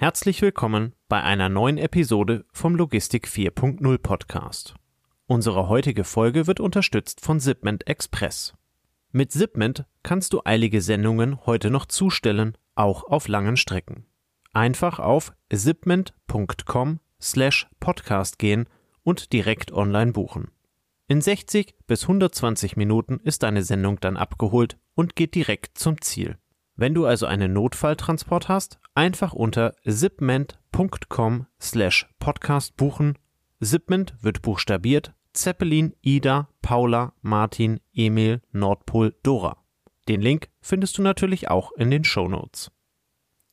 Herzlich willkommen bei einer neuen Episode vom Logistik 4.0 Podcast. Unsere heutige Folge wird unterstützt von Zipment Express. Mit Zipment kannst du eilige Sendungen heute noch zustellen, auch auf langen Strecken. Einfach auf zipment.com slash podcast gehen und direkt online buchen. In 60 bis 120 Minuten ist deine Sendung dann abgeholt und geht direkt zum Ziel. Wenn du also einen Notfalltransport hast, einfach unter zipment.com slash podcast buchen. Zipment wird buchstabiert Zeppelin, Ida, Paula, Martin, Emil, Nordpol, Dora. Den Link findest du natürlich auch in den Show Notes.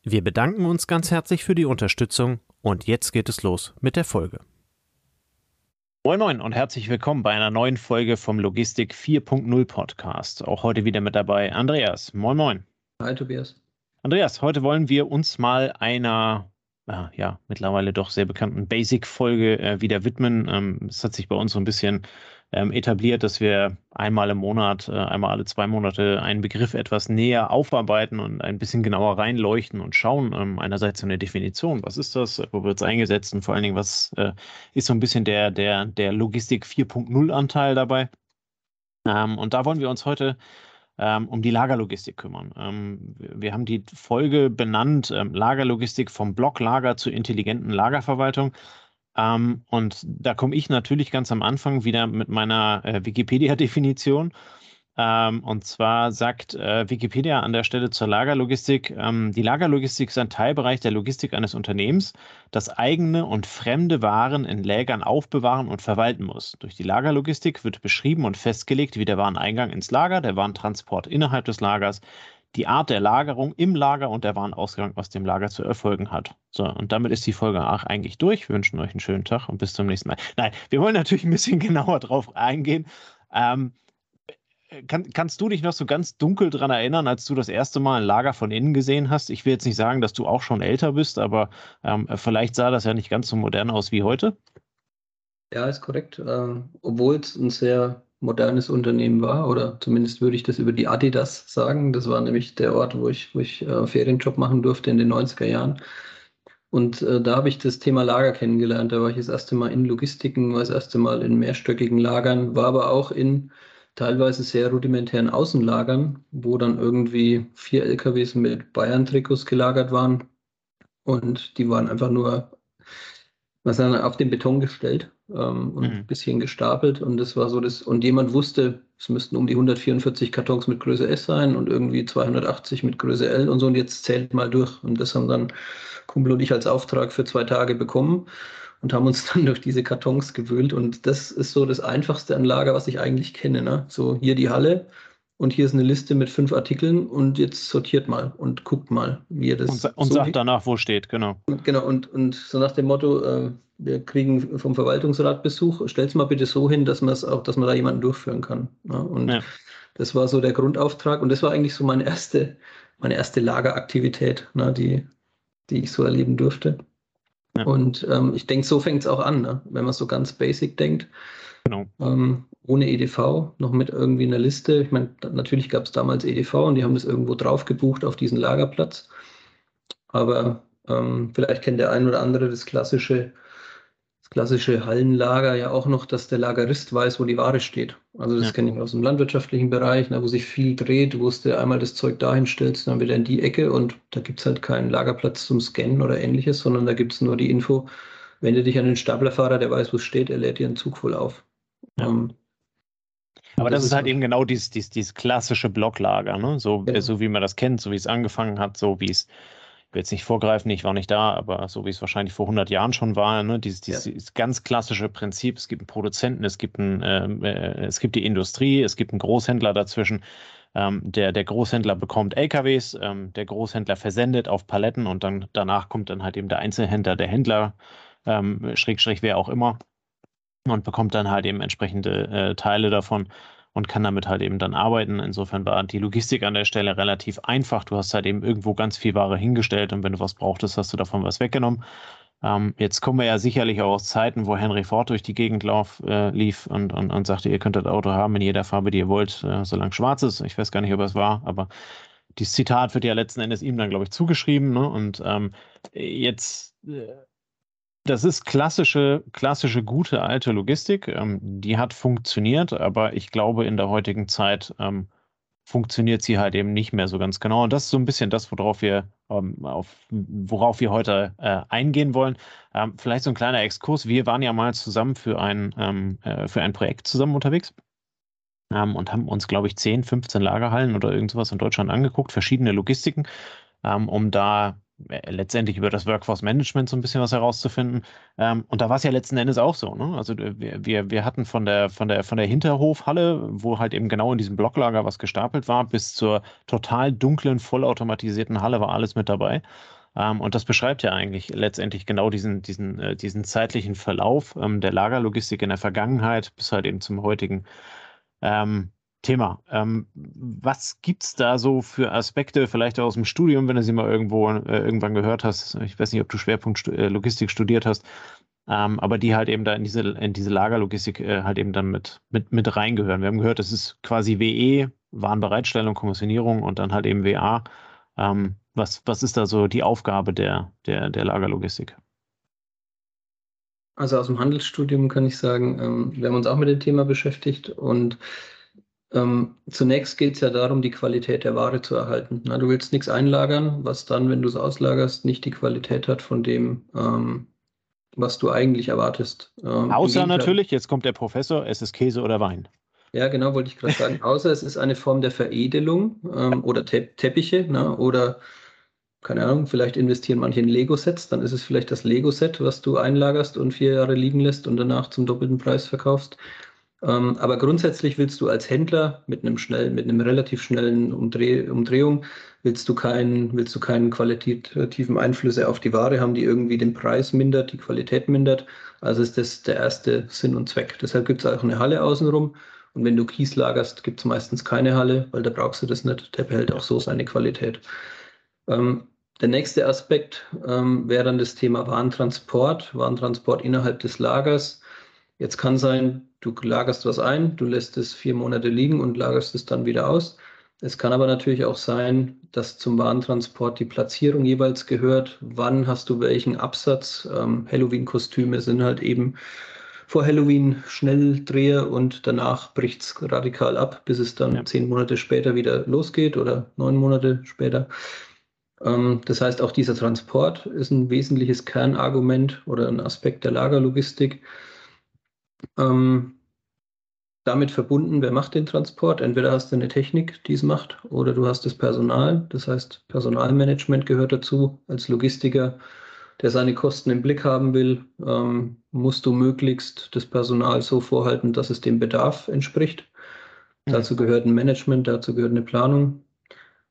Wir bedanken uns ganz herzlich für die Unterstützung und jetzt geht es los mit der Folge. Moin Moin und herzlich willkommen bei einer neuen Folge vom Logistik 4.0 Podcast. Auch heute wieder mit dabei Andreas. Moin Moin. Hi Tobias. Andreas, heute wollen wir uns mal einer äh, ja, mittlerweile doch sehr bekannten Basic-Folge äh, wieder widmen. Ähm, es hat sich bei uns so ein bisschen ähm, etabliert, dass wir einmal im Monat, äh, einmal alle zwei Monate einen Begriff etwas näher aufarbeiten und ein bisschen genauer reinleuchten und schauen. Ähm, einerseits so eine Definition, was ist das, wo wird es eingesetzt und vor allen Dingen, was äh, ist so ein bisschen der, der, der Logistik 4.0 Anteil dabei. Ähm, und da wollen wir uns heute ähm, um die Lagerlogistik kümmern. Ähm, wir haben die Folge benannt, ähm, Lagerlogistik vom Blocklager zur intelligenten Lagerverwaltung. Ähm, und da komme ich natürlich ganz am Anfang wieder mit meiner äh, Wikipedia-Definition. Ähm, und zwar sagt äh, Wikipedia an der Stelle zur Lagerlogistik, ähm, die Lagerlogistik ist ein Teilbereich der Logistik eines Unternehmens, das eigene und fremde Waren in Lägern aufbewahren und verwalten muss. Durch die Lagerlogistik wird beschrieben und festgelegt, wie der Wareneingang ins Lager, der Warentransport innerhalb des Lagers, die Art der Lagerung im Lager und der Warenausgang aus dem Lager zu erfolgen hat. So, und damit ist die Folge auch eigentlich durch. Wir wünschen euch einen schönen Tag und bis zum nächsten Mal. Nein, wir wollen natürlich ein bisschen genauer drauf eingehen. Ähm, kann, kannst du dich noch so ganz dunkel daran erinnern, als du das erste Mal ein Lager von innen gesehen hast? Ich will jetzt nicht sagen, dass du auch schon älter bist, aber ähm, vielleicht sah das ja nicht ganz so modern aus wie heute. Ja, ist korrekt. Äh, obwohl es ein sehr modernes Unternehmen war, oder zumindest würde ich das über die Adidas sagen. Das war nämlich der Ort, wo ich, wo ich äh, Ferienjob machen durfte in den 90er Jahren. Und äh, da habe ich das Thema Lager kennengelernt. Da war ich das erste Mal in Logistiken, war das erste Mal in mehrstöckigen Lagern, war aber auch in teilweise sehr rudimentären Außenlagern, wo dann irgendwie vier LKWs mit Bayern-Trikots gelagert waren. Und die waren einfach nur was dann auf den Beton gestellt ähm, und mhm. ein bisschen gestapelt. Und das war so das, und jemand wusste, es müssten um die 144 Kartons mit Größe S sein und irgendwie 280 mit Größe L und so. Und jetzt zählt mal durch. Und das haben dann Kumpel und ich als Auftrag für zwei Tage bekommen und haben uns dann durch diese Kartons gewühlt. Und das ist so das einfachste an Lager, was ich eigentlich kenne. Ne? So hier die Halle und hier ist eine Liste mit fünf Artikeln und jetzt sortiert mal und guckt mal, wie ihr das. Und, und so sagt danach, wo steht, genau. Genau, und, und so nach dem Motto, äh, wir kriegen vom Verwaltungsrat Besuch, stell's mal bitte so hin, dass man es auch, dass man da jemanden durchführen kann. Ne? Und ja. das war so der Grundauftrag und das war eigentlich so meine erste, meine erste Lageraktivität, ne, die, die ich so erleben durfte. Ja. Und ähm, ich denke, so fängt es auch an, ne? wenn man so ganz basic denkt. Genau. Ähm, ohne EDV, noch mit irgendwie einer Liste. Ich meine, natürlich gab es damals EDV und die haben das irgendwo drauf gebucht auf diesen Lagerplatz. Aber ähm, vielleicht kennt der ein oder andere das klassische klassische Hallenlager ja auch noch, dass der Lagerist weiß, wo die Ware steht. Also das ja. kenne ich aus dem landwirtschaftlichen Bereich, na, wo sich viel dreht, wo du einmal das Zeug dahin stellst, dann wieder in die Ecke und da gibt es halt keinen Lagerplatz zum Scannen oder ähnliches, sondern da gibt es nur die Info, wende dich an den Staplerfahrer, der weiß, wo es steht, er lädt dir einen Zug voll auf. Ja. Um, ähm, aber das, das ist halt eben genau dieses, dieses, dieses klassische Blocklager, ne? so, ja. so wie man das kennt, so wie es angefangen hat, so wie es will jetzt nicht vorgreifen, ich war nicht da, aber so wie es wahrscheinlich vor 100 Jahren schon war, ne, dieses, dieses, ja. ganz klassische Prinzip, es gibt einen Produzenten, es gibt, einen, ähm, äh, es gibt die Industrie, es gibt einen Großhändler dazwischen, ähm, der, der Großhändler bekommt LKWs, ähm, der Großhändler versendet auf Paletten und dann danach kommt dann halt eben der Einzelhändler, der Händler, ähm, Schrägstrich wer auch immer und bekommt dann halt eben entsprechende äh, Teile davon und kann damit halt eben dann arbeiten. Insofern war die Logistik an der Stelle relativ einfach. Du hast halt eben irgendwo ganz viel Ware hingestellt und wenn du was brauchtest, hast du davon was weggenommen. Ähm, jetzt kommen wir ja sicherlich auch aus Zeiten, wo Henry Ford durch die Gegend lauf, äh, lief und, und, und sagte, ihr könnt das Auto haben in jeder Farbe, die ihr wollt, äh, solange schwarz ist. Ich weiß gar nicht, ob es war, aber dieses Zitat wird ja letzten Endes ihm dann, glaube ich, zugeschrieben. Ne? Und ähm, jetzt, äh, das ist klassische, klassische, gute alte Logistik. Ähm, die hat funktioniert, aber ich glaube, in der heutigen Zeit ähm, funktioniert sie halt eben nicht mehr so ganz genau. Und das ist so ein bisschen das, worauf wir, ähm, auf, worauf wir heute äh, eingehen wollen. Ähm, vielleicht so ein kleiner Exkurs. Wir waren ja mal zusammen für ein, ähm, äh, für ein Projekt zusammen unterwegs ähm, und haben uns, glaube ich, 10, 15 Lagerhallen oder irgendwas in Deutschland angeguckt, verschiedene Logistiken, um da letztendlich über das Workforce Management so ein bisschen was herauszufinden. Ähm, und da war es ja letzten Endes auch so. Ne? Also äh, wir, wir, wir hatten von der, von, der, von der Hinterhofhalle, wo halt eben genau in diesem Blocklager was gestapelt war, bis zur total dunklen, vollautomatisierten Halle war alles mit dabei. Ähm, und das beschreibt ja eigentlich letztendlich genau diesen, diesen, äh, diesen zeitlichen Verlauf ähm, der Lagerlogistik in der Vergangenheit bis halt eben zum heutigen ähm, Thema. Ähm, was gibt es da so für Aspekte, vielleicht aus dem Studium, wenn du sie mal irgendwo äh, irgendwann gehört hast? Ich weiß nicht, ob du Schwerpunkt äh, Logistik studiert hast, ähm, aber die halt eben da in diese, in diese Lagerlogistik äh, halt eben dann mit, mit, mit reingehören. Wir haben gehört, das ist quasi WE, Warenbereitstellung, Kommissionierung und dann halt eben WA. Ähm, was, was ist da so die Aufgabe der, der, der Lagerlogistik? Also aus dem Handelsstudium kann ich sagen, ähm, wir haben uns auch mit dem Thema beschäftigt und ähm, zunächst geht es ja darum, die Qualität der Ware zu erhalten. Na, du willst nichts einlagern, was dann, wenn du es auslagerst, nicht die Qualität hat von dem, ähm, was du eigentlich erwartest. Ähm, Außer natürlich, jetzt kommt der Professor, es ist Käse oder Wein. Ja, genau, wollte ich gerade sagen. Außer es ist eine Form der Veredelung ähm, oder Te Teppiche na, oder keine Ahnung, vielleicht investieren manche in Lego-Sets, dann ist es vielleicht das Lego-Set, was du einlagerst und vier Jahre liegen lässt und danach zum doppelten Preis verkaufst. Ähm, aber grundsätzlich willst du als Händler mit einem schnellen, mit einem relativ schnellen Umdreh Umdrehung, willst du keinen, willst du keinen qualitativen Einflüsse auf die Ware haben, die irgendwie den Preis mindert, die Qualität mindert. Also ist das der erste Sinn und Zweck. Deshalb gibt es auch eine Halle außenrum. Und wenn du Kies lagerst, gibt es meistens keine Halle, weil da brauchst du das nicht. Der behält auch so seine Qualität. Ähm, der nächste Aspekt ähm, wäre dann das Thema Warentransport, Warentransport innerhalb des Lagers. Jetzt kann sein, du lagerst was ein, du lässt es vier Monate liegen und lagerst es dann wieder aus. Es kann aber natürlich auch sein, dass zum Warentransport die Platzierung jeweils gehört. Wann hast du welchen Absatz? Ähm, Halloween-Kostüme sind halt eben vor Halloween Schnelldreher und danach bricht es radikal ab, bis es dann ja. zehn Monate später wieder losgeht oder neun Monate später. Ähm, das heißt, auch dieser Transport ist ein wesentliches Kernargument oder ein Aspekt der Lagerlogistik. Ähm, damit verbunden, wer macht den Transport? Entweder hast du eine Technik, die es macht, oder du hast das Personal. Das heißt, Personalmanagement gehört dazu. Als Logistiker, der seine Kosten im Blick haben will, ähm, musst du möglichst das Personal so vorhalten, dass es dem Bedarf entspricht. Mhm. Dazu gehört ein Management, dazu gehört eine Planung.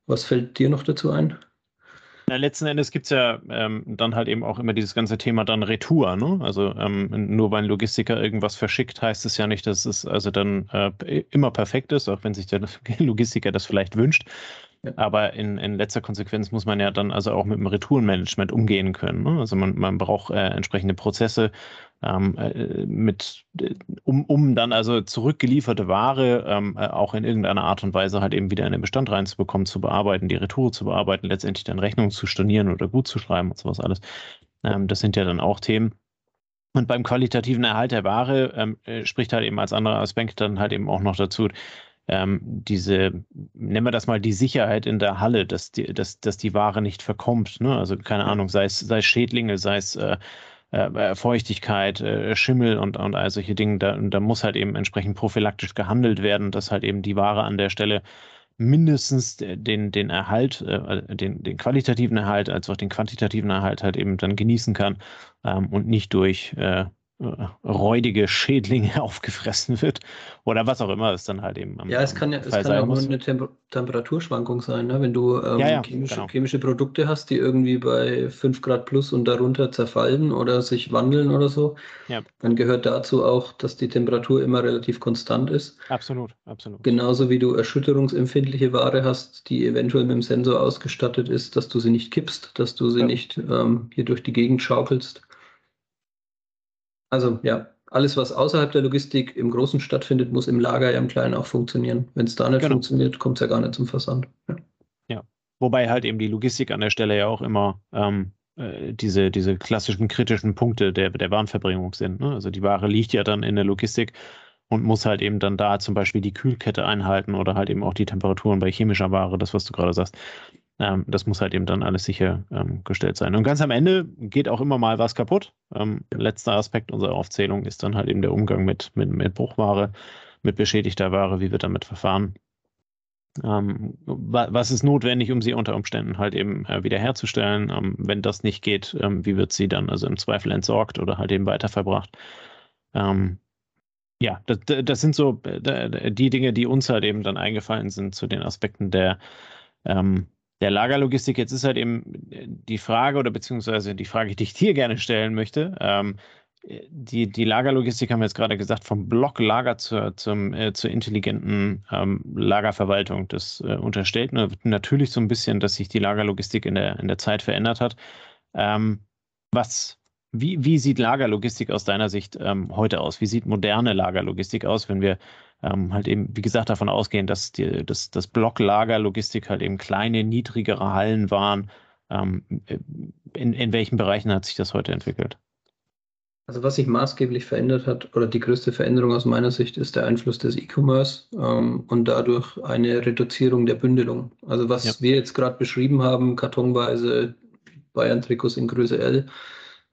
Was fällt dir noch dazu ein? Na, letzten Endes gibt es ja ähm, dann halt eben auch immer dieses ganze Thema dann Retour. Ne? Also ähm, nur weil ein Logistiker irgendwas verschickt, heißt es ja nicht, dass es also dann äh, immer perfekt ist, auch wenn sich der Logistiker das vielleicht wünscht. Aber in, in letzter Konsequenz muss man ja dann also auch mit dem Retourenmanagement umgehen können. Ne? Also man, man braucht äh, entsprechende Prozesse, ähm, äh, mit, äh, um, um dann also zurückgelieferte Ware ähm, äh, auch in irgendeiner Art und Weise halt eben wieder in den Bestand reinzubekommen, zu bearbeiten, die Retour zu bearbeiten, letztendlich dann Rechnungen zu stornieren oder gut zu schreiben und sowas alles. Ähm, das sind ja dann auch Themen. Und beim qualitativen Erhalt der Ware ähm, äh, spricht halt eben als anderer Aspekt dann halt eben auch noch dazu, ähm, diese, nennen wir das mal, die Sicherheit in der Halle, dass die, dass, dass die Ware nicht verkommt. Ne? Also keine Ahnung, sei es, sei es Schädlinge, sei es äh, äh, Feuchtigkeit, äh, Schimmel und, und all solche Dinge. Da, da muss halt eben entsprechend prophylaktisch gehandelt werden, dass halt eben die Ware an der Stelle mindestens den, den Erhalt, äh, den, den qualitativen Erhalt als auch den quantitativen Erhalt halt eben dann genießen kann ähm, und nicht durch äh, äh, räudige Schädlinge aufgefressen wird oder was auch immer es dann halt eben am Ja, es kann ja, es kann ja auch nur eine Temper Temperaturschwankung sein, ne? wenn du ähm, ja, ja, chemische, genau. chemische, Produkte hast, die irgendwie bei 5 Grad plus und darunter zerfallen oder sich wandeln oder so, ja. dann gehört dazu auch, dass die Temperatur immer relativ konstant ist. Absolut, absolut. Genauso wie du erschütterungsempfindliche Ware hast, die eventuell mit dem Sensor ausgestattet ist, dass du sie nicht kippst, dass du sie nicht ähm, hier durch die Gegend schaukelst. Also ja, alles, was außerhalb der Logistik im Großen stattfindet, muss im Lager ja im Kleinen auch funktionieren. Wenn es da nicht genau. funktioniert, kommt es ja gar nicht zum Versand. Ja. ja. wobei halt eben die Logistik an der Stelle ja auch immer ähm, äh, diese, diese klassischen kritischen Punkte der, der Warenverbringung sind. Ne? Also die Ware liegt ja dann in der Logistik und muss halt eben dann da zum Beispiel die Kühlkette einhalten oder halt eben auch die Temperaturen bei chemischer Ware, das, was du gerade sagst. Ähm, das muss halt eben dann alles sichergestellt ähm, sein. Und ganz am Ende geht auch immer mal was kaputt. Ähm, letzter Aspekt unserer Aufzählung ist dann halt eben der Umgang mit, mit, mit Bruchware, mit beschädigter Ware, wie wird damit verfahren. Ähm, was ist notwendig, um sie unter Umständen halt eben äh, wiederherzustellen? Ähm, wenn das nicht geht, ähm, wie wird sie dann also im Zweifel entsorgt oder halt eben weiterverbracht? Ja, das, das, sind so äh, die Dinge, die uns halt eben dann eingefallen sind zu den Aspekten der, ähm, der Lagerlogistik. Jetzt ist halt eben die Frage oder beziehungsweise die Frage, die ich dir gerne stellen möchte. Ähm, die, die Lagerlogistik haben wir jetzt gerade gesagt, vom Blocklager zur, zum, äh, zur intelligenten ähm, Lagerverwaltung. Das äh, unterstellt natürlich so ein bisschen, dass sich die Lagerlogistik in der, in der Zeit verändert hat. Ähm, was, wie, wie sieht Lagerlogistik aus deiner Sicht ähm, heute aus? Wie sieht moderne Lagerlogistik aus, wenn wir ähm, halt eben, wie gesagt, davon ausgehen, dass die, das, das Blocklagerlogistik halt eben kleine, niedrigere Hallen waren? Ähm, in, in welchen Bereichen hat sich das heute entwickelt? Also was sich maßgeblich verändert hat, oder die größte Veränderung aus meiner Sicht, ist der Einfluss des E-Commerce ähm, und dadurch eine Reduzierung der Bündelung. Also was ja. wir jetzt gerade beschrieben haben, kartonweise Bayern-Trikots in Größe L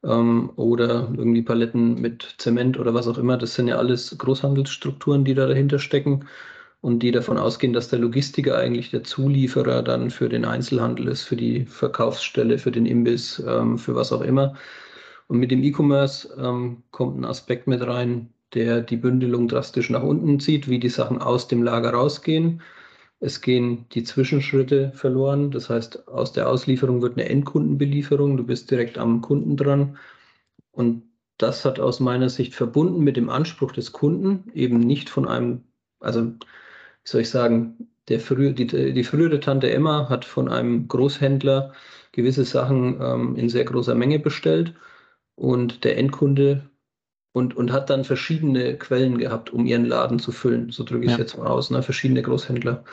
ähm, oder irgendwie Paletten mit Zement oder was auch immer, das sind ja alles Großhandelsstrukturen, die da dahinter stecken und die davon ausgehen, dass der Logistiker eigentlich der Zulieferer dann für den Einzelhandel ist, für die Verkaufsstelle, für den Imbiss, ähm, für was auch immer. Und mit dem E-Commerce ähm, kommt ein Aspekt mit rein, der die Bündelung drastisch nach unten zieht, wie die Sachen aus dem Lager rausgehen. Es gehen die Zwischenschritte verloren. Das heißt, aus der Auslieferung wird eine Endkundenbelieferung. Du bist direkt am Kunden dran. Und das hat aus meiner Sicht verbunden mit dem Anspruch des Kunden, eben nicht von einem, also wie soll ich sagen, der früh, die, die frühere Tante Emma hat von einem Großhändler gewisse Sachen ähm, in sehr großer Menge bestellt und der Endkunde und, und hat dann verschiedene Quellen gehabt, um ihren Laden zu füllen. So drücke ich es ja. jetzt mal aus, ne? verschiedene Großhändler.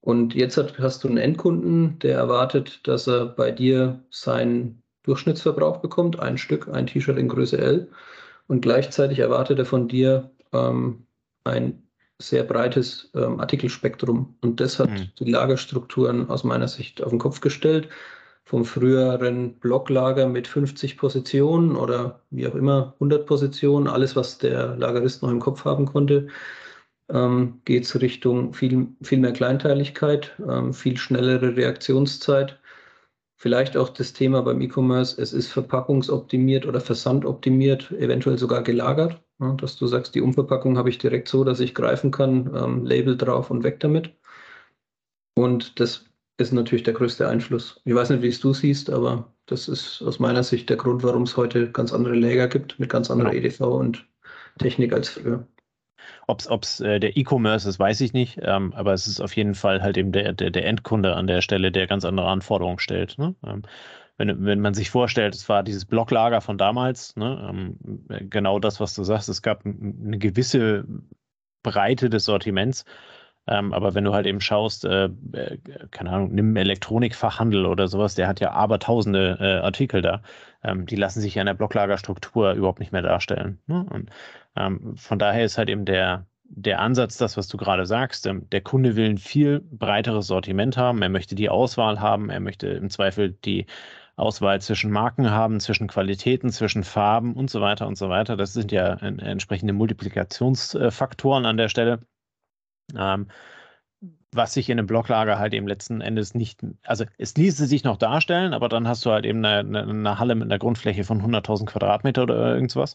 Und jetzt hat, hast du einen Endkunden, der erwartet, dass er bei dir seinen Durchschnittsverbrauch bekommt, ein Stück, ein T-Shirt in Größe L. Und gleichzeitig erwartet er von dir ähm, ein sehr breites ähm, Artikelspektrum. Und das hat mhm. die Lagerstrukturen aus meiner Sicht auf den Kopf gestellt vom früheren Blocklager mit 50 Positionen oder wie auch immer 100 Positionen, alles was der Lagerist noch im Kopf haben konnte, ähm, geht es Richtung viel, viel mehr Kleinteiligkeit, ähm, viel schnellere Reaktionszeit. Vielleicht auch das Thema beim E-Commerce, es ist verpackungsoptimiert oder versandoptimiert, eventuell sogar gelagert, ja, dass du sagst, die Umverpackung habe ich direkt so, dass ich greifen kann, ähm, Label drauf und weg damit. Und das ist natürlich der größte Einfluss. Ich weiß nicht, wie es du siehst, aber das ist aus meiner Sicht der Grund, warum es heute ganz andere Lager gibt mit ganz anderer genau. EDV und Technik als früher. Ob es äh, der E-Commerce ist, weiß ich nicht, ähm, aber es ist auf jeden Fall halt eben der, der, der Endkunde an der Stelle, der ganz andere Anforderungen stellt. Ne? Ähm, wenn, wenn man sich vorstellt, es war dieses Blocklager von damals, ne? ähm, genau das, was du sagst, es gab eine gewisse Breite des Sortiments ähm, aber wenn du halt eben schaust, äh, äh, keine Ahnung, nimm Elektronikfachhandel oder sowas, der hat ja abertausende äh, Artikel da. Ähm, die lassen sich ja in der Blocklagerstruktur überhaupt nicht mehr darstellen. Ne? Und ähm, von daher ist halt eben der, der Ansatz, das, was du gerade sagst, ähm, der Kunde will ein viel breiteres Sortiment haben, er möchte die Auswahl haben, er möchte im Zweifel die Auswahl zwischen Marken haben, zwischen Qualitäten, zwischen Farben und so weiter und so weiter. Das sind ja entsprechende Multiplikationsfaktoren an der Stelle. Ähm, was sich in einem Blocklager halt eben letzten Endes nicht, also es ließe sich noch darstellen, aber dann hast du halt eben eine, eine Halle mit einer Grundfläche von 100.000 Quadratmeter oder irgendwas.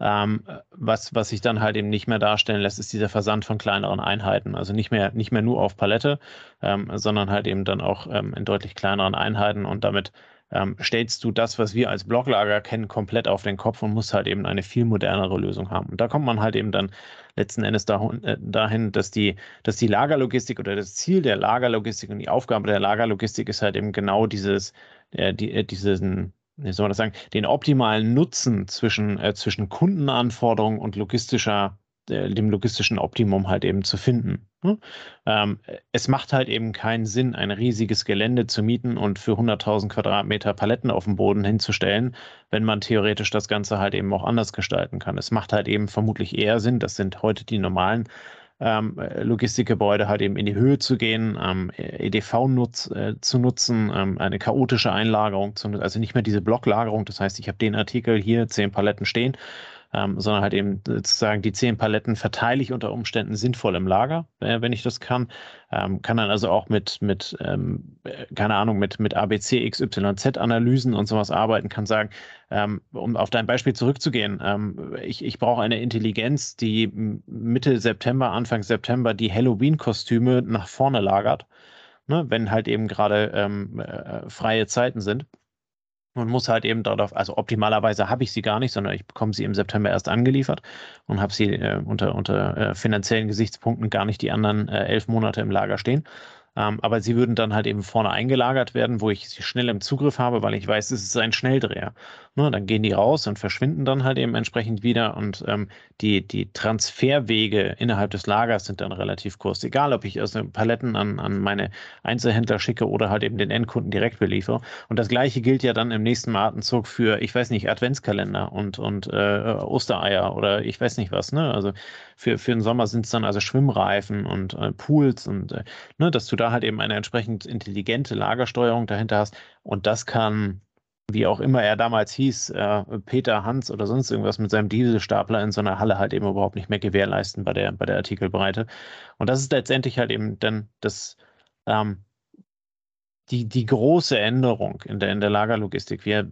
Ähm, was, was sich dann halt eben nicht mehr darstellen lässt, ist dieser Versand von kleineren Einheiten. Also nicht mehr, nicht mehr nur auf Palette, ähm, sondern halt eben dann auch ähm, in deutlich kleineren Einheiten und damit ähm, stellst du das, was wir als Blocklager kennen, komplett auf den Kopf und musst halt eben eine viel modernere Lösung haben. Und da kommt man halt eben dann letzten Endes äh, dahin, dass die, dass die Lagerlogistik oder das Ziel der Lagerlogistik und die Aufgabe der Lagerlogistik ist halt eben genau dieses, äh, die, äh, diesen, wie soll man das sagen, den optimalen Nutzen zwischen, äh, zwischen Kundenanforderungen und logistischer dem logistischen Optimum halt eben zu finden. Ne? Ähm, es macht halt eben keinen Sinn, ein riesiges Gelände zu mieten und für 100.000 Quadratmeter Paletten auf dem Boden hinzustellen, wenn man theoretisch das Ganze halt eben auch anders gestalten kann. Es macht halt eben vermutlich eher Sinn, das sind heute die normalen ähm, Logistikgebäude halt eben in die Höhe zu gehen, ähm, EDV nutz, äh, zu nutzen, eine chaotische Einlagerung zu also nicht mehr diese Blocklagerung. Das heißt, ich habe den Artikel hier, zehn Paletten stehen ähm, sondern halt eben sozusagen die zehn Paletten verteile ich unter Umständen sinnvoll im Lager, äh, wenn ich das kann. Ähm, kann dann also auch mit, mit ähm, äh, keine Ahnung, mit, mit ABC, XYZ-Analysen und sowas arbeiten, kann sagen, ähm, um auf dein Beispiel zurückzugehen, ähm, ich, ich brauche eine Intelligenz, die Mitte September, Anfang September die Halloween-Kostüme nach vorne lagert. Ne, wenn halt eben gerade ähm, äh, freie Zeiten sind und muss halt eben darauf, also optimalerweise habe ich sie gar nicht, sondern ich bekomme sie im September erst angeliefert und habe sie äh, unter, unter äh, finanziellen Gesichtspunkten gar nicht die anderen äh, elf Monate im Lager stehen. Ähm, aber sie würden dann halt eben vorne eingelagert werden, wo ich sie schnell im Zugriff habe, weil ich weiß, es ist ein Schnelldreher. Ne, dann gehen die raus und verschwinden dann halt eben entsprechend wieder und ähm, die, die Transferwege innerhalb des Lagers sind dann relativ kurz. Egal, ob ich also Paletten an, an meine Einzelhändler schicke oder halt eben den Endkunden direkt beliefere. Und das gleiche gilt ja dann im nächsten Atemzug für, ich weiß nicht, Adventskalender und, und äh, Ostereier oder ich weiß nicht was. Ne? Also für, für den Sommer sind es dann also Schwimmreifen und äh, Pools und äh, ne, dass du da halt eben eine entsprechend intelligente Lagersteuerung dahinter hast. Und das kann wie auch immer er damals hieß, äh, Peter Hans oder sonst irgendwas mit seinem Dieselstapler in so einer Halle halt eben überhaupt nicht mehr gewährleisten bei der, bei der Artikelbreite. Und das ist letztendlich halt eben dann das, ähm, die, die große Änderung in der, in der Lagerlogistik. Wir,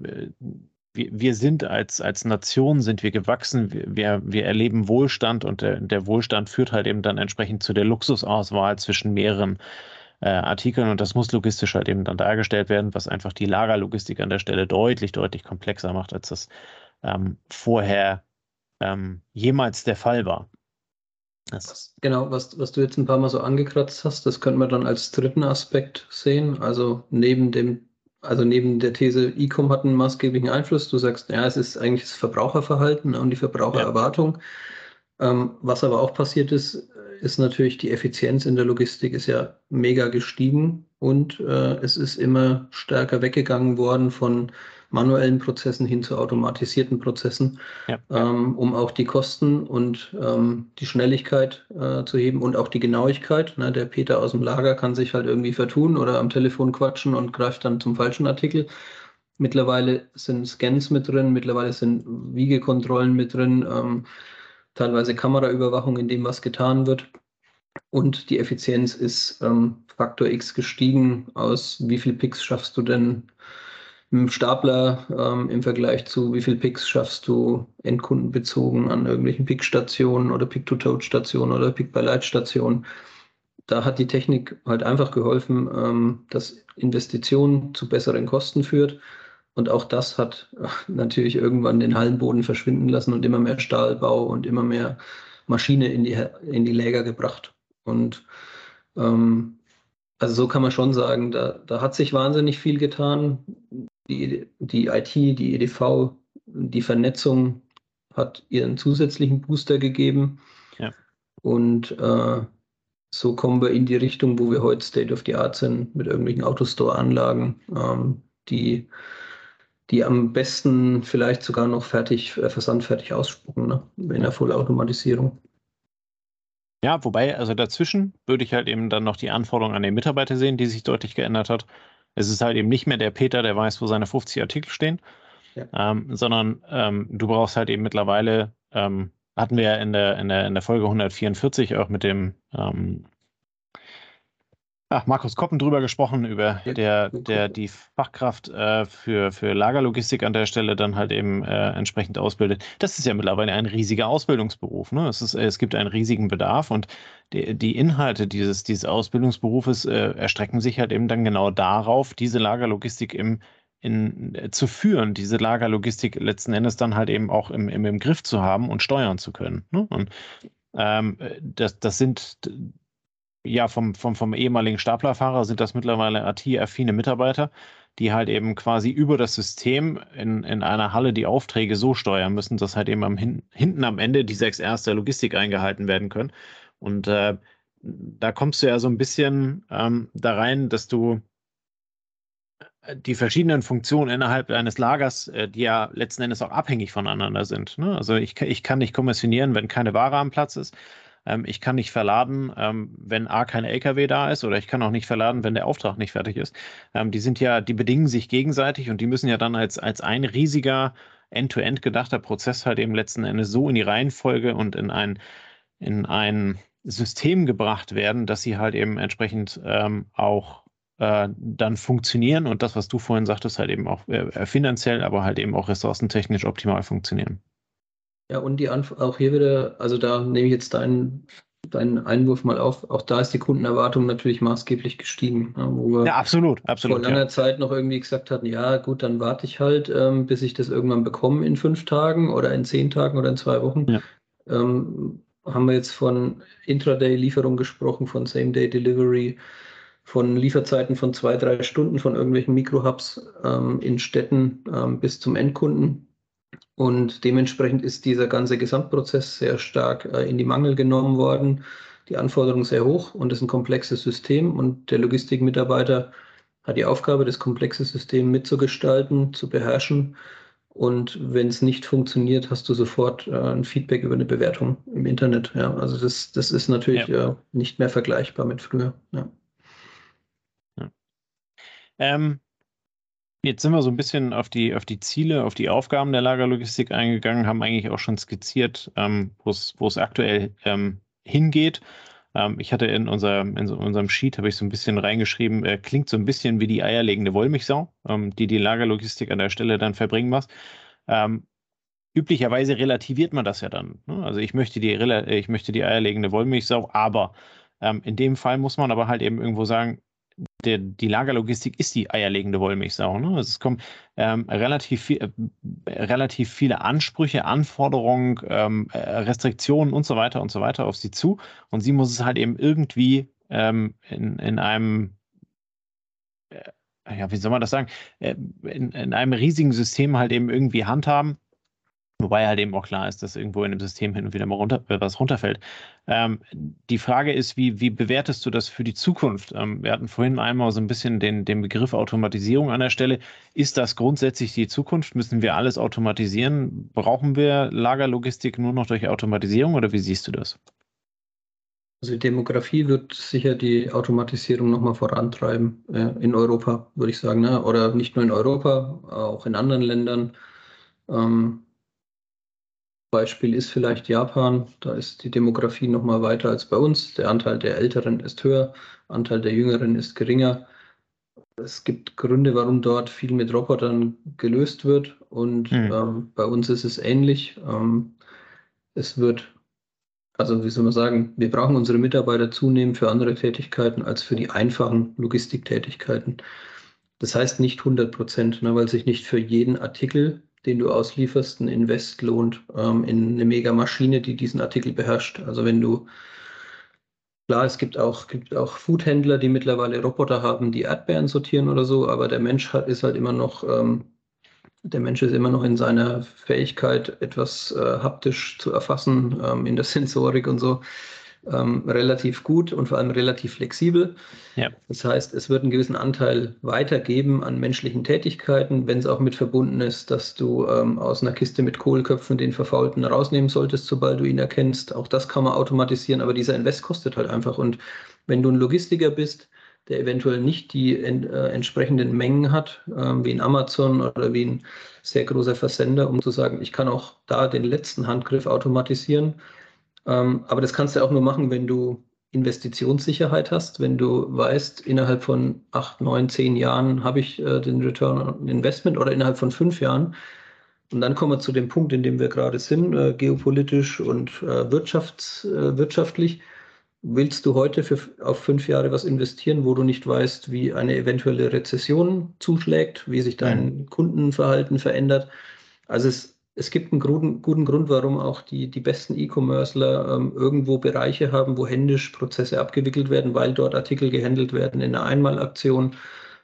wir, wir sind als, als Nation sind wir gewachsen, wir, wir erleben Wohlstand und der, der Wohlstand führt halt eben dann entsprechend zu der Luxusauswahl zwischen mehreren äh, Artikeln und das muss logistisch halt eben dann dargestellt werden, was einfach die Lagerlogistik an der Stelle deutlich, deutlich komplexer macht, als das ähm, vorher ähm, jemals der Fall war. Das genau, was, was du jetzt ein paar Mal so angekratzt hast, das könnte man dann als dritten Aspekt sehen. Also neben dem, also neben der These, E-Com hat einen maßgeblichen Einfluss. Du sagst, ja, es ist eigentlich das Verbraucherverhalten und die Verbrauchererwartung. Ja. Ähm, was aber auch passiert ist, ist natürlich die Effizienz in der Logistik ist ja mega gestiegen und äh, es ist immer stärker weggegangen worden von manuellen Prozessen hin zu automatisierten Prozessen, ja. ähm, um auch die Kosten und ähm, die Schnelligkeit äh, zu heben und auch die Genauigkeit. Ne? Der Peter aus dem Lager kann sich halt irgendwie vertun oder am Telefon quatschen und greift dann zum falschen Artikel. Mittlerweile sind Scans mit drin, mittlerweile sind Wiegekontrollen mit drin. Ähm, teilweise Kameraüberwachung in dem, was getan wird. Und die Effizienz ist ähm, Faktor X gestiegen aus wie viel Picks schaffst du denn im Stapler ähm, im Vergleich zu wie viel Picks schaffst du endkundenbezogen an irgendwelchen Pickstationen oder Pick-to-Tote-Stationen oder Pick-by-Light-Stationen. Da hat die Technik halt einfach geholfen, ähm, dass Investitionen zu besseren Kosten führt und auch das hat äh, natürlich irgendwann den Hallenboden verschwinden lassen und immer mehr Stahlbau und immer mehr Maschine in die, in die Läger gebracht. Und ähm, also so kann man schon sagen, da, da hat sich wahnsinnig viel getan. Die, die IT, die EDV, die Vernetzung hat ihren zusätzlichen Booster gegeben. Ja. Und äh, so kommen wir in die Richtung, wo wir heute State of the Art sind, mit irgendwelchen Autostore-Anlagen, ähm, die die am besten vielleicht sogar noch fertig, äh, versandfertig ausspucken, ne? in der Vollautomatisierung. Ja, wobei, also dazwischen würde ich halt eben dann noch die Anforderungen an den Mitarbeiter sehen, die sich deutlich geändert hat. Es ist halt eben nicht mehr der Peter, der weiß, wo seine 50 Artikel stehen, ja. ähm, sondern ähm, du brauchst halt eben mittlerweile, ähm, hatten wir ja in der, in der, in der Folge 144 auch mit dem ähm, Ach, Markus Koppen drüber gesprochen, über der, der die Fachkraft äh, für, für Lagerlogistik an der Stelle dann halt eben äh, entsprechend ausbildet. Das ist ja mittlerweile ein riesiger Ausbildungsberuf. Ne? Es, ist, es gibt einen riesigen Bedarf und die, die Inhalte dieses, dieses Ausbildungsberufes äh, erstrecken sich halt eben dann genau darauf, diese Lagerlogistik im, in, äh, zu führen, diese Lagerlogistik letzten Endes dann halt eben auch im, im, im Griff zu haben und steuern zu können. Ne? Und ähm, das, das sind ja, vom, vom, vom ehemaligen Staplerfahrer sind das mittlerweile IT-affine Mitarbeiter, die halt eben quasi über das System in, in einer Halle die Aufträge so steuern müssen, dass halt eben am hin, hinten am Ende die sechs Rs der Logistik eingehalten werden können. Und äh, da kommst du ja so ein bisschen ähm, da rein, dass du äh, die verschiedenen Funktionen innerhalb eines Lagers, äh, die ja letzten Endes auch abhängig voneinander sind. Ne? Also ich, ich kann nicht kommissionieren, wenn keine Ware am Platz ist. Ähm, ich kann nicht verladen, ähm, wenn A kein LKW da ist oder ich kann auch nicht verladen, wenn der Auftrag nicht fertig ist. Ähm, die sind ja, die bedingen sich gegenseitig und die müssen ja dann als, als ein riesiger end-to-end -end gedachter Prozess halt eben letzten Endes so in die Reihenfolge und in ein, in ein System gebracht werden, dass sie halt eben entsprechend ähm, auch äh, dann funktionieren und das, was du vorhin sagtest, halt eben auch äh, finanziell, aber halt eben auch ressourcentechnisch optimal funktionieren. Ja, und die Anf auch hier wieder, also da nehme ich jetzt deinen, deinen Einwurf mal auf, auch da ist die Kundenerwartung natürlich maßgeblich gestiegen. Wo wir ja, absolut, absolut. Vor langer ja. Zeit noch irgendwie gesagt hatten, ja gut, dann warte ich halt, ähm, bis ich das irgendwann bekomme in fünf Tagen oder in zehn Tagen oder in zwei Wochen. Ja. Ähm, haben wir jetzt von Intraday-Lieferung gesprochen, von Same-Day-Delivery, von Lieferzeiten von zwei, drei Stunden von irgendwelchen Mikrohubs ähm, in Städten ähm, bis zum Endkunden. Und dementsprechend ist dieser ganze Gesamtprozess sehr stark äh, in die Mangel genommen worden. Die Anforderungen sehr hoch und es ist ein komplexes System. Und der Logistikmitarbeiter hat die Aufgabe, das komplexe System mitzugestalten, zu beherrschen. Und wenn es nicht funktioniert, hast du sofort äh, ein Feedback über eine Bewertung im Internet. Ja, also das, das ist natürlich ja. äh, nicht mehr vergleichbar mit früher. Ja. ja. Ähm, Jetzt sind wir so ein bisschen auf die, auf die Ziele, auf die Aufgaben der Lagerlogistik eingegangen, haben eigentlich auch schon skizziert, ähm, wo es aktuell ähm, hingeht. Ähm, ich hatte in, unser, in unserem Sheet, habe ich so ein bisschen reingeschrieben, äh, klingt so ein bisschen wie die eierlegende Wollmilchsau, ähm, die die Lagerlogistik an der Stelle dann verbringen muss. Ähm, üblicherweise relativiert man das ja dann. Ne? Also ich möchte die, ich möchte die eierlegende Wollmilchsau, aber ähm, in dem Fall muss man aber halt eben irgendwo sagen, der, die Lagerlogistik ist die eierlegende Wollmilchsau. Ne? Also es kommen ähm, relativ, viel, äh, relativ viele Ansprüche, Anforderungen, ähm, äh, Restriktionen und so weiter und so weiter auf sie zu. Und sie muss es halt eben irgendwie ähm, in, in einem äh, ja, wie soll man das sagen, äh, in, in einem riesigen System halt eben irgendwie handhaben Wobei halt eben auch klar ist, dass irgendwo in dem System hin und wieder mal runter, äh, was runterfällt. Ähm, die Frage ist, wie, wie bewertest du das für die Zukunft? Ähm, wir hatten vorhin einmal so ein bisschen den, den Begriff Automatisierung an der Stelle. Ist das grundsätzlich die Zukunft? Müssen wir alles automatisieren? Brauchen wir Lagerlogistik nur noch durch Automatisierung oder wie siehst du das? Also die Demografie wird sicher die Automatisierung nochmal vorantreiben, äh, in Europa, würde ich sagen. Ne? Oder nicht nur in Europa, auch in anderen Ländern. Ähm, Beispiel ist vielleicht Japan. Da ist die Demografie noch mal weiter als bei uns. Der Anteil der Älteren ist höher, Anteil der Jüngeren ist geringer. Es gibt Gründe, warum dort viel mit Robotern gelöst wird. Und mhm. ähm, bei uns ist es ähnlich. Ähm, es wird, also wie soll man sagen, wir brauchen unsere Mitarbeiter zunehmend für andere Tätigkeiten als für die einfachen Logistiktätigkeiten. Das heißt nicht 100 Prozent, ne, weil sich nicht für jeden Artikel den du auslieferst, ein Invest lohnt ähm, in eine Mega-Maschine, die diesen Artikel beherrscht. Also wenn du, klar, es gibt auch, gibt auch Foodhändler, die mittlerweile Roboter haben, die Erdbeeren sortieren oder so, aber der Mensch hat, ist halt immer noch, ähm, der Mensch ist immer noch in seiner Fähigkeit, etwas äh, haptisch zu erfassen, ähm, in der Sensorik und so ähm, relativ gut und vor allem relativ flexibel. Ja. Das heißt, es wird einen gewissen Anteil weitergeben an menschlichen Tätigkeiten, wenn es auch mit verbunden ist, dass du ähm, aus einer Kiste mit Kohlköpfen den Verfaulten rausnehmen solltest, sobald du ihn erkennst. Auch das kann man automatisieren, aber dieser Invest kostet halt einfach. Und wenn du ein Logistiker bist, der eventuell nicht die äh, entsprechenden Mengen hat, äh, wie ein Amazon oder wie ein sehr großer Versender, um zu sagen, ich kann auch da den letzten Handgriff automatisieren, ähm, aber das kannst du auch nur machen, wenn du Investitionssicherheit hast, wenn du weißt, innerhalb von acht, neun, zehn Jahren habe ich äh, den Return on Investment oder innerhalb von fünf Jahren. Und dann kommen wir zu dem Punkt, in dem wir gerade sind, äh, geopolitisch und äh, wirtschafts-, äh, wirtschaftlich. Willst du heute für, auf fünf Jahre was investieren, wo du nicht weißt, wie eine eventuelle Rezession zuschlägt, wie sich dein mhm. Kundenverhalten verändert? Also es es gibt einen guten, guten Grund, warum auch die, die besten E-Commercer ähm, irgendwo Bereiche haben, wo händisch Prozesse abgewickelt werden, weil dort Artikel gehandelt werden in einer Einmalaktion.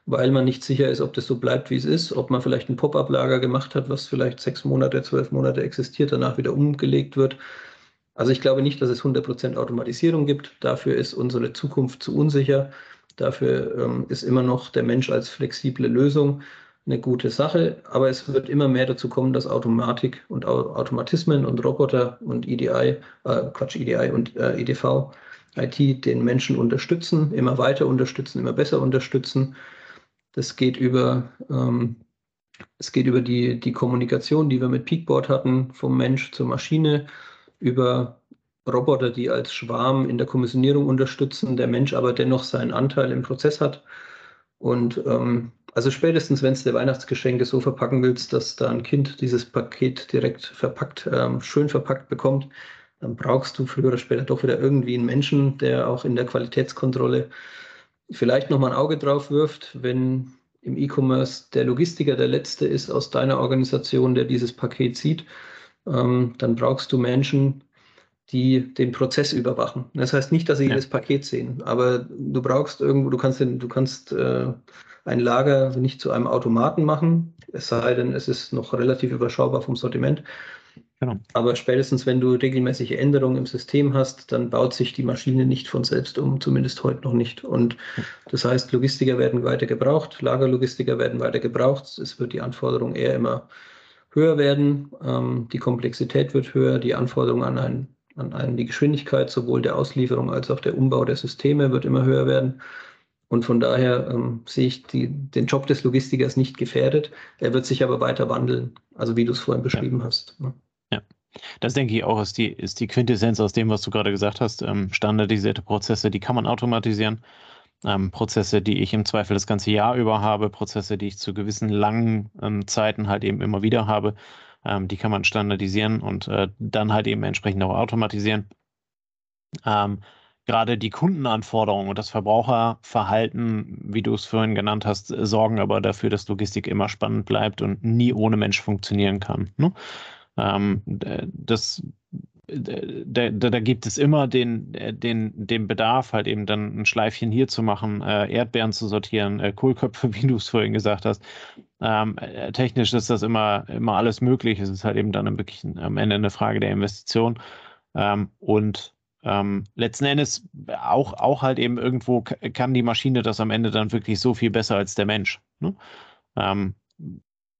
weil man nicht sicher ist, ob das so bleibt, wie es ist, ob man vielleicht ein Pop-up-Lager gemacht hat, was vielleicht sechs Monate, zwölf Monate existiert, danach wieder umgelegt wird. Also ich glaube nicht, dass es 100% Automatisierung gibt. Dafür ist unsere Zukunft zu unsicher. Dafür ähm, ist immer noch der Mensch als flexible Lösung eine gute Sache. Aber es wird immer mehr dazu kommen, dass Automatik und Automatismen und Roboter und EDI, äh, Quatsch, EDI und äh, EDV, IT den Menschen unterstützen, immer weiter unterstützen, immer besser unterstützen. Das geht über, ähm, es geht über die, die Kommunikation, die wir mit Peakboard hatten, vom Mensch zur Maschine, über Roboter, die als Schwarm in der Kommissionierung unterstützen, der Mensch aber dennoch seinen Anteil im Prozess hat. Und ähm, also spätestens, wenn du dir Weihnachtsgeschenke so verpacken willst, dass da ein Kind dieses Paket direkt verpackt, ähm, schön verpackt bekommt, dann brauchst du früher oder später doch wieder irgendwie einen Menschen, der auch in der Qualitätskontrolle vielleicht nochmal ein Auge drauf wirft, wenn im E-Commerce der Logistiker der Letzte ist aus deiner Organisation, der dieses Paket sieht, ähm, dann brauchst du Menschen, die den Prozess überwachen. Das heißt nicht, dass sie ja. jedes Paket sehen, aber du brauchst irgendwo, du kannst, den, du kannst äh, ein Lager nicht zu einem Automaten machen, es sei denn, es ist noch relativ überschaubar vom Sortiment. Genau. Aber spätestens, wenn du regelmäßige Änderungen im System hast, dann baut sich die Maschine nicht von selbst um, zumindest heute noch nicht. Und das heißt, Logistiker werden weiter gebraucht, Lagerlogistiker werden weiter gebraucht. Es wird die Anforderung eher immer höher werden. Ähm, die Komplexität wird höher, die Anforderung an, ein, an einen, die Geschwindigkeit sowohl der Auslieferung als auch der Umbau der Systeme wird immer höher werden. Und von daher ähm, sehe ich die, den Job des Logistikers nicht gefährdet. Er wird sich aber weiter wandeln, also wie du es vorhin beschrieben ja. hast. Ne? Das denke ich auch, ist die, ist die Quintessenz aus dem, was du gerade gesagt hast. Ähm, standardisierte Prozesse, die kann man automatisieren. Ähm, Prozesse, die ich im Zweifel das ganze Jahr über habe, Prozesse, die ich zu gewissen langen ähm, Zeiten halt eben immer wieder habe, ähm, die kann man standardisieren und äh, dann halt eben entsprechend auch automatisieren. Ähm, gerade die Kundenanforderungen und das Verbraucherverhalten, wie du es vorhin genannt hast, sorgen aber dafür, dass Logistik immer spannend bleibt und nie ohne Mensch funktionieren kann. Ne? Ähm, das, da, da, da, gibt es immer den, den, den Bedarf, halt eben dann ein Schleifchen hier zu machen, äh, Erdbeeren zu sortieren, äh, Kohlköpfe, wie du es vorhin gesagt hast. Ähm, äh, technisch ist das immer, immer alles möglich. Es ist halt eben dann wirklich am Ende eine Frage der Investition. Ähm, und ähm, letzten Endes auch, auch halt eben irgendwo kann die Maschine das am Ende dann wirklich so viel besser als der Mensch. Ne? Ähm,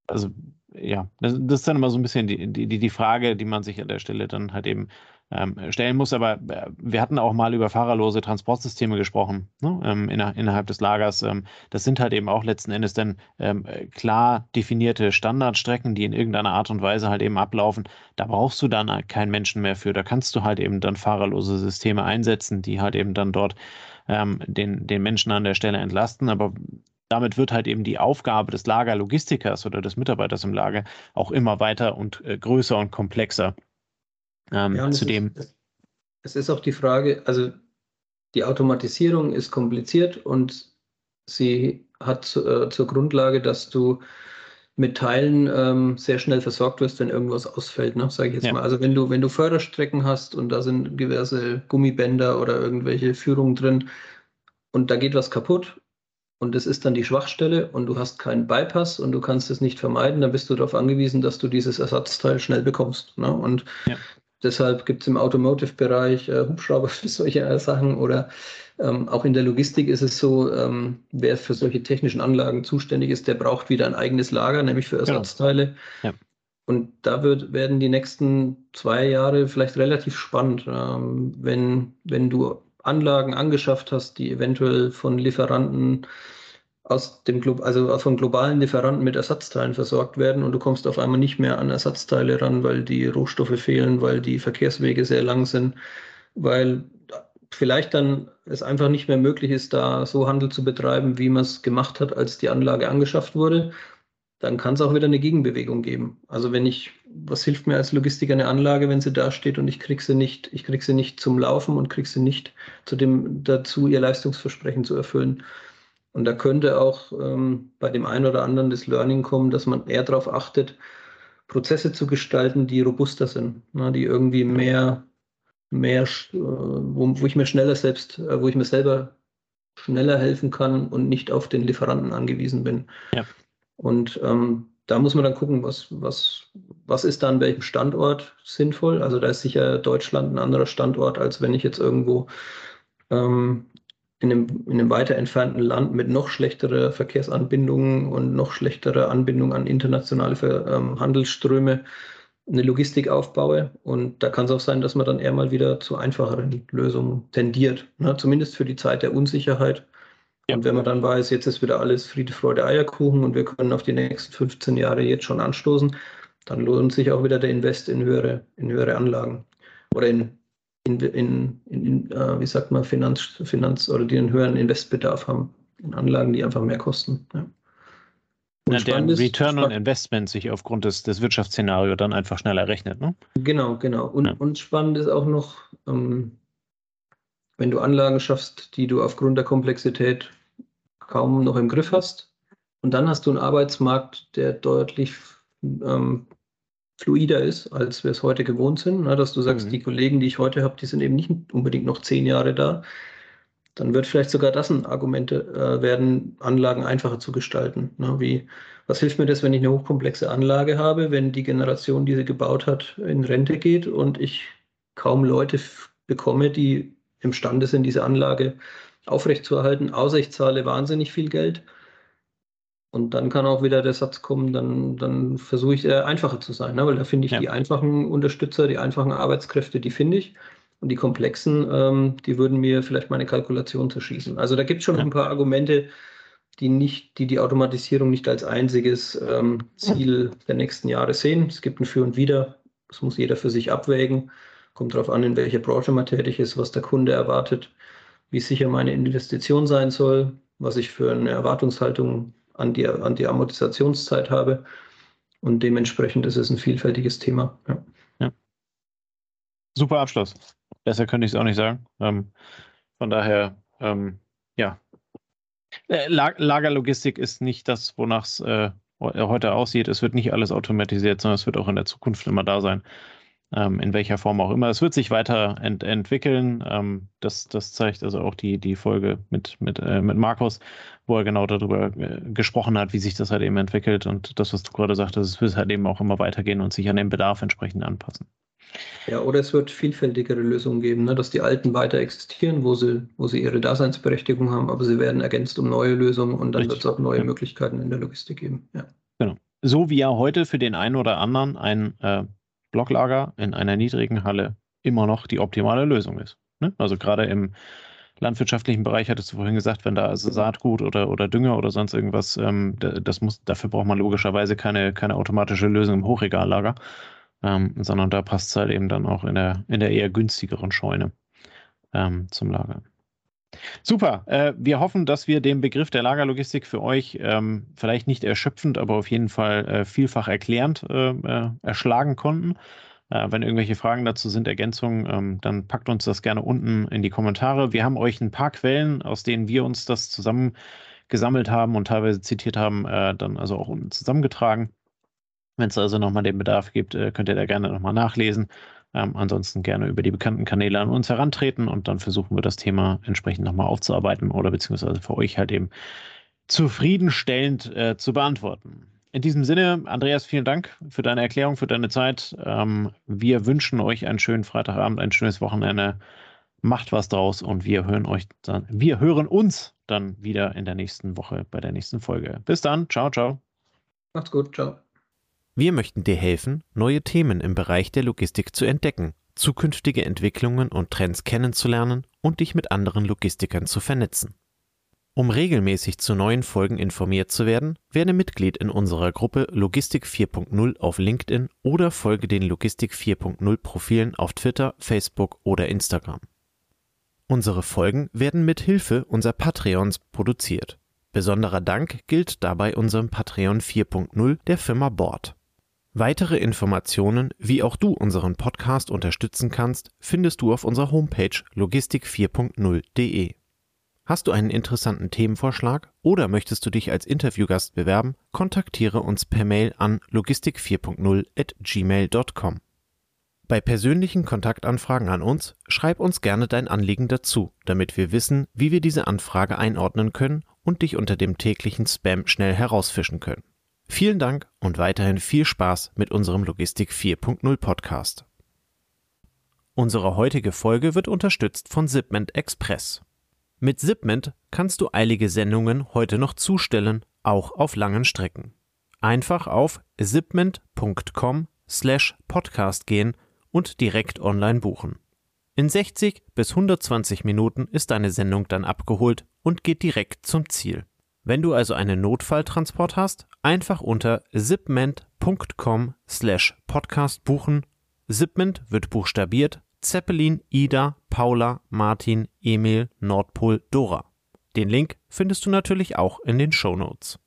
also ja, das, das, ist dann immer so ein bisschen die, die, die Frage, die man sich an der Stelle dann halt eben ähm, stellen muss. Aber äh, wir hatten auch mal über fahrerlose Transportsysteme gesprochen, ne? ähm, inner, innerhalb des Lagers. Ähm, das sind halt eben auch letzten Endes dann ähm, klar definierte Standardstrecken, die in irgendeiner Art und Weise halt eben ablaufen. Da brauchst du dann keinen Menschen mehr für. Da kannst du halt eben dann fahrerlose Systeme einsetzen, die halt eben dann dort ähm, den, den Menschen an der Stelle entlasten. Aber damit wird halt eben die Aufgabe des Lagerlogistikers oder des Mitarbeiters im Lager auch immer weiter und äh, größer und komplexer. Ähm, ja, zudem. Ist, es ist auch die Frage, also die Automatisierung ist kompliziert und sie hat äh, zur Grundlage, dass du mit Teilen ähm, sehr schnell versorgt wirst, wenn irgendwas ausfällt, ne? sage ich jetzt ja. mal. Also wenn du, wenn du Förderstrecken hast und da sind diverse Gummibänder oder irgendwelche Führungen drin und da geht was kaputt und das ist dann die Schwachstelle und du hast keinen Bypass und du kannst es nicht vermeiden, dann bist du darauf angewiesen, dass du dieses Ersatzteil schnell bekommst. Ne? Und ja. Deshalb gibt es im Automotive-Bereich äh, Hubschrauber für solche äh, Sachen oder ähm, auch in der Logistik ist es so, ähm, wer für solche technischen Anlagen zuständig ist, der braucht wieder ein eigenes Lager, nämlich für genau. Ersatzteile. Genau. Ja. Und da wird, werden die nächsten zwei Jahre vielleicht relativ spannend, ähm, wenn, wenn du Anlagen angeschafft hast, die eventuell von Lieferanten aus dem also von globalen Lieferanten mit Ersatzteilen versorgt werden und du kommst auf einmal nicht mehr an Ersatzteile ran, weil die Rohstoffe fehlen, weil die Verkehrswege sehr lang sind, weil vielleicht dann es einfach nicht mehr möglich ist, da so Handel zu betreiben, wie man es gemacht hat, als die Anlage angeschafft wurde dann kann es auch wieder eine Gegenbewegung geben. Also wenn ich, was hilft mir als Logistiker eine Anlage, wenn sie da steht und ich kriege sie nicht, ich kriege sie nicht zum Laufen und kriege sie nicht zu dem, dazu, ihr Leistungsversprechen zu erfüllen. Und da könnte auch ähm, bei dem einen oder anderen das Learning kommen, dass man eher darauf achtet, Prozesse zu gestalten, die robuster sind, ne, die irgendwie mehr, mehr, äh, wo, wo ich mir schneller selbst, äh, wo ich mir selber schneller helfen kann und nicht auf den Lieferanten angewiesen bin. Ja. Und ähm, da muss man dann gucken, was, was, was ist da an welchem Standort sinnvoll. Also da ist sicher Deutschland ein anderer Standort, als wenn ich jetzt irgendwo ähm, in, einem, in einem weiter entfernten Land mit noch schlechterer Verkehrsanbindung und noch schlechterer Anbindung an internationale ähm, Handelsströme eine Logistik aufbaue. Und da kann es auch sein, dass man dann eher mal wieder zu einfacheren Lösungen tendiert. Ne? Zumindest für die Zeit der Unsicherheit ja. Und wenn man dann weiß, jetzt ist wieder alles Friede, Freude, Eierkuchen und wir können auf die nächsten 15 Jahre jetzt schon anstoßen, dann lohnt sich auch wieder der Invest in höhere, in höhere Anlagen oder in, in, in, in äh, wie sagt man, Finanz, Finanz oder die einen höheren Investbedarf haben in Anlagen, die einfach mehr kosten. Ja. Na, der Return on Investment sich aufgrund des, des Wirtschaftsszenarios dann einfach schneller rechnet. Ne? Genau, genau. Und, ja. und spannend ist auch noch, ähm, wenn du Anlagen schaffst, die du aufgrund der Komplexität kaum noch im Griff hast. Und dann hast du einen Arbeitsmarkt, der deutlich ähm, fluider ist, als wir es heute gewohnt sind. Ne? Dass du sagst, mhm. die Kollegen, die ich heute habe, die sind eben nicht unbedingt noch zehn Jahre da. Dann wird vielleicht sogar das ein Argument äh, werden, Anlagen einfacher zu gestalten. Ne? Wie, was hilft mir das, wenn ich eine hochkomplexe Anlage habe, wenn die Generation, die sie gebaut hat, in Rente geht und ich kaum Leute bekomme, die imstande sind, diese Anlage aufrechtzuerhalten, außer ich zahle wahnsinnig viel Geld. Und dann kann auch wieder der Satz kommen, dann, dann versuche ich eher einfacher zu sein, ne? weil da finde ich ja. die einfachen Unterstützer, die einfachen Arbeitskräfte, die finde ich. Und die komplexen, ähm, die würden mir vielleicht meine Kalkulation zerschießen. Also da gibt es schon ja. ein paar Argumente, die nicht, die die Automatisierung nicht als einziges ähm, Ziel der nächsten Jahre sehen. Es gibt ein Für und Wider. Das muss jeder für sich abwägen. Kommt darauf an, in welcher Branche man tätig ist, was der Kunde erwartet, wie sicher meine Investition sein soll, was ich für eine Erwartungshaltung an die, an die Amortisationszeit habe. Und dementsprechend ist es ein vielfältiges Thema. Ja. ja. Super Abschluss. Besser könnte ich es auch nicht sagen. Ähm, von daher, ähm, ja. Äh, Lagerlogistik ist nicht das, wonach es äh, heute aussieht. Es wird nicht alles automatisiert, sondern es wird auch in der Zukunft immer da sein ähm, in welcher Form auch immer. Es wird sich weiter ent entwickeln. Ähm, das, das zeigt also auch die, die Folge mit, mit, äh, mit Markus, wo er genau darüber äh, gesprochen hat, wie sich das halt eben entwickelt. Und das, was du gerade sagtest, es wird halt eben auch immer weitergehen und sich an den Bedarf entsprechend anpassen. Ja, oder es wird vielfältigere Lösungen geben, ne? dass die alten weiter existieren, wo sie, wo sie ihre Daseinsberechtigung haben, aber sie werden ergänzt um neue Lösungen und dann wird es auch neue ja. Möglichkeiten in der Logistik geben. Ja. Genau. So wie ja heute für den einen oder anderen ein äh, Blocklager in einer niedrigen Halle immer noch die optimale Lösung ist. Ne? Also gerade im landwirtschaftlichen Bereich hattest du vorhin gesagt, wenn da also Saatgut oder, oder Dünger oder sonst irgendwas, ähm, das muss, dafür braucht man logischerweise keine, keine automatische Lösung im Hochregallager, ähm, sondern da passt es halt eben dann auch in der, in der eher günstigeren Scheune ähm, zum Lagern. Super. Äh, wir hoffen, dass wir den Begriff der Lagerlogistik für euch ähm, vielleicht nicht erschöpfend, aber auf jeden Fall äh, vielfach erklärend äh, äh erschlagen konnten. Äh, wenn irgendwelche Fragen dazu sind, Ergänzungen, ähm, dann packt uns das gerne unten in die Kommentare. Wir haben euch ein paar Quellen, aus denen wir uns das zusammengesammelt haben und teilweise zitiert haben, äh, dann also auch unten zusammengetragen. Wenn es also nochmal den Bedarf gibt, könnt ihr da gerne nochmal nachlesen. Ähm, ansonsten gerne über die bekannten Kanäle an uns herantreten und dann versuchen wir das Thema entsprechend nochmal aufzuarbeiten oder beziehungsweise für euch halt eben zufriedenstellend äh, zu beantworten. In diesem Sinne, Andreas, vielen Dank für deine Erklärung, für deine Zeit. Ähm, wir wünschen euch einen schönen Freitagabend, ein schönes Wochenende. Macht was draus und wir hören euch dann, wir hören uns dann wieder in der nächsten Woche bei der nächsten Folge. Bis dann, ciao, ciao. Macht's gut, ciao. Wir möchten dir helfen, neue Themen im Bereich der Logistik zu entdecken, zukünftige Entwicklungen und Trends kennenzulernen und dich mit anderen Logistikern zu vernetzen. Um regelmäßig zu neuen Folgen informiert zu werden, werde Mitglied in unserer Gruppe Logistik 4.0 auf LinkedIn oder folge den Logistik 4.0 Profilen auf Twitter, Facebook oder Instagram. Unsere Folgen werden mit Hilfe unserer Patreons produziert. Besonderer Dank gilt dabei unserem Patreon 4.0 der Firma Bord. Weitere Informationen, wie auch du unseren Podcast unterstützen kannst, findest du auf unserer Homepage logistik4.0.de. Hast du einen interessanten Themenvorschlag oder möchtest du dich als Interviewgast bewerben, kontaktiere uns per Mail an logistik4.0 at gmail.com. Bei persönlichen Kontaktanfragen an uns schreib uns gerne dein Anliegen dazu, damit wir wissen, wie wir diese Anfrage einordnen können und dich unter dem täglichen Spam schnell herausfischen können. Vielen Dank und weiterhin viel Spaß mit unserem Logistik 4.0 Podcast. Unsere heutige Folge wird unterstützt von Zipment Express. Mit Zipment kannst du eilige Sendungen heute noch zustellen, auch auf langen Strecken. Einfach auf zipment.com slash podcast gehen und direkt online buchen. In 60 bis 120 Minuten ist deine Sendung dann abgeholt und geht direkt zum Ziel. Wenn du also einen Notfalltransport hast, einfach unter zipment.com slash podcast buchen. Zipment wird buchstabiert Zeppelin, Ida, Paula, Martin, Emil, Nordpol, Dora. Den Link findest du natürlich auch in den Show Notes.